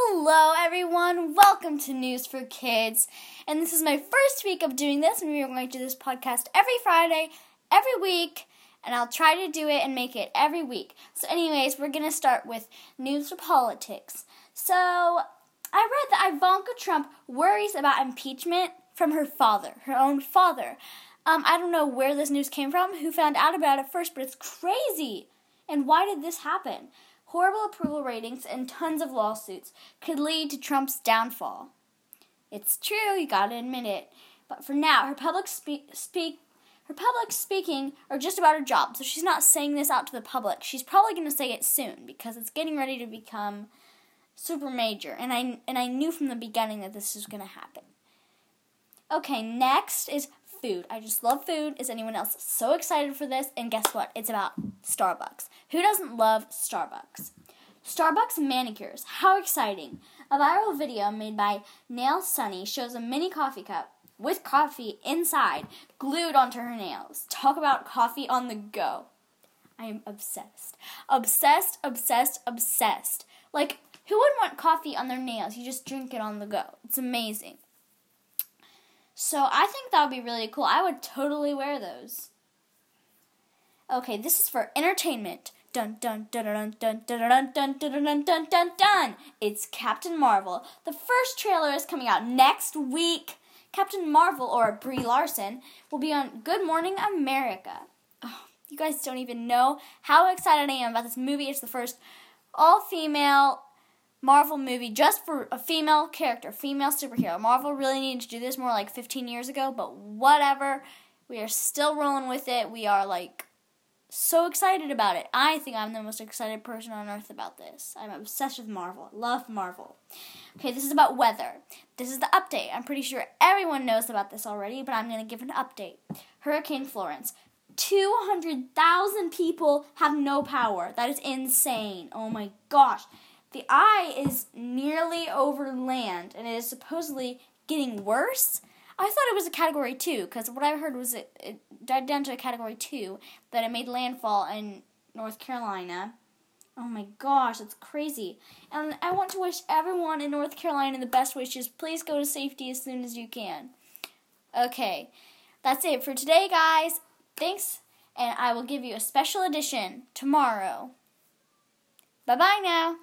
Hello, everyone. Welcome to News for Kids. And this is my first week of doing this, and we are going to do this podcast every Friday, every week, and I'll try to do it and make it every week. So, anyways, we're going to start with news for politics. So, I read that Ivanka Trump worries about impeachment from her father, her own father. Um, I don't know where this news came from, who found out about it first, but it's crazy. And why did this happen? Horrible approval ratings and tons of lawsuits could lead to Trump's downfall. It's true, you gotta admit it. But for now, her public spe- speak her public speaking are just about her job, so she's not saying this out to the public. She's probably to say it soon because it's getting ready to become super major, and I and I knew from the beginning that this was to happen. Okay, next is food. I just love food. Is anyone else so excited for this? And guess what? It's about Starbucks. Who doesn't love Starbucks? Starbucks manicures. How exciting! A viral video made by Nail Sunny shows a mini coffee cup with coffee inside glued onto her nails. Talk about coffee on the go. I am obsessed. Obsessed, obsessed, obsessed. Like, who wouldn't want coffee on their nails? You just drink it on the go. It's amazing. So I think that would be really cool. I would totally wear those. Okay, this is for entertainment. Dun dun dun dun dun dun dun dun dun dun dun dun dun. It's Captain Marvel. The first trailer is coming out next week. Captain Marvel or Brie Larson will be on Good Morning America. Oh, you guys don't even know how excited I am about this movie. It's the first all-female Marvel movie just for a female character, female superhero. Marvel really needed to do this more like 15 years ago, but whatever. We are still rolling with it. We are like so excited about it. I think I'm the most excited person on earth about this. I'm obsessed with Marvel. Love Marvel. Okay, this is about weather. This is the update. I'm pretty sure everyone knows about this already, but I'm going to give an update. Hurricane Florence. 200,000 people have no power. That is insane. Oh my gosh. The eye is nearly over land, and it is supposedly getting worse. I thought it was a category two because what I heard was it, it died down to a category two that it made landfall in North Carolina. Oh my gosh, that's crazy. And I want to wish everyone in North Carolina the best wishes. Please go to safety as soon as you can. Okay, that's it for today, guys. Thanks, and I will give you a special edition tomorrow. Bye bye now.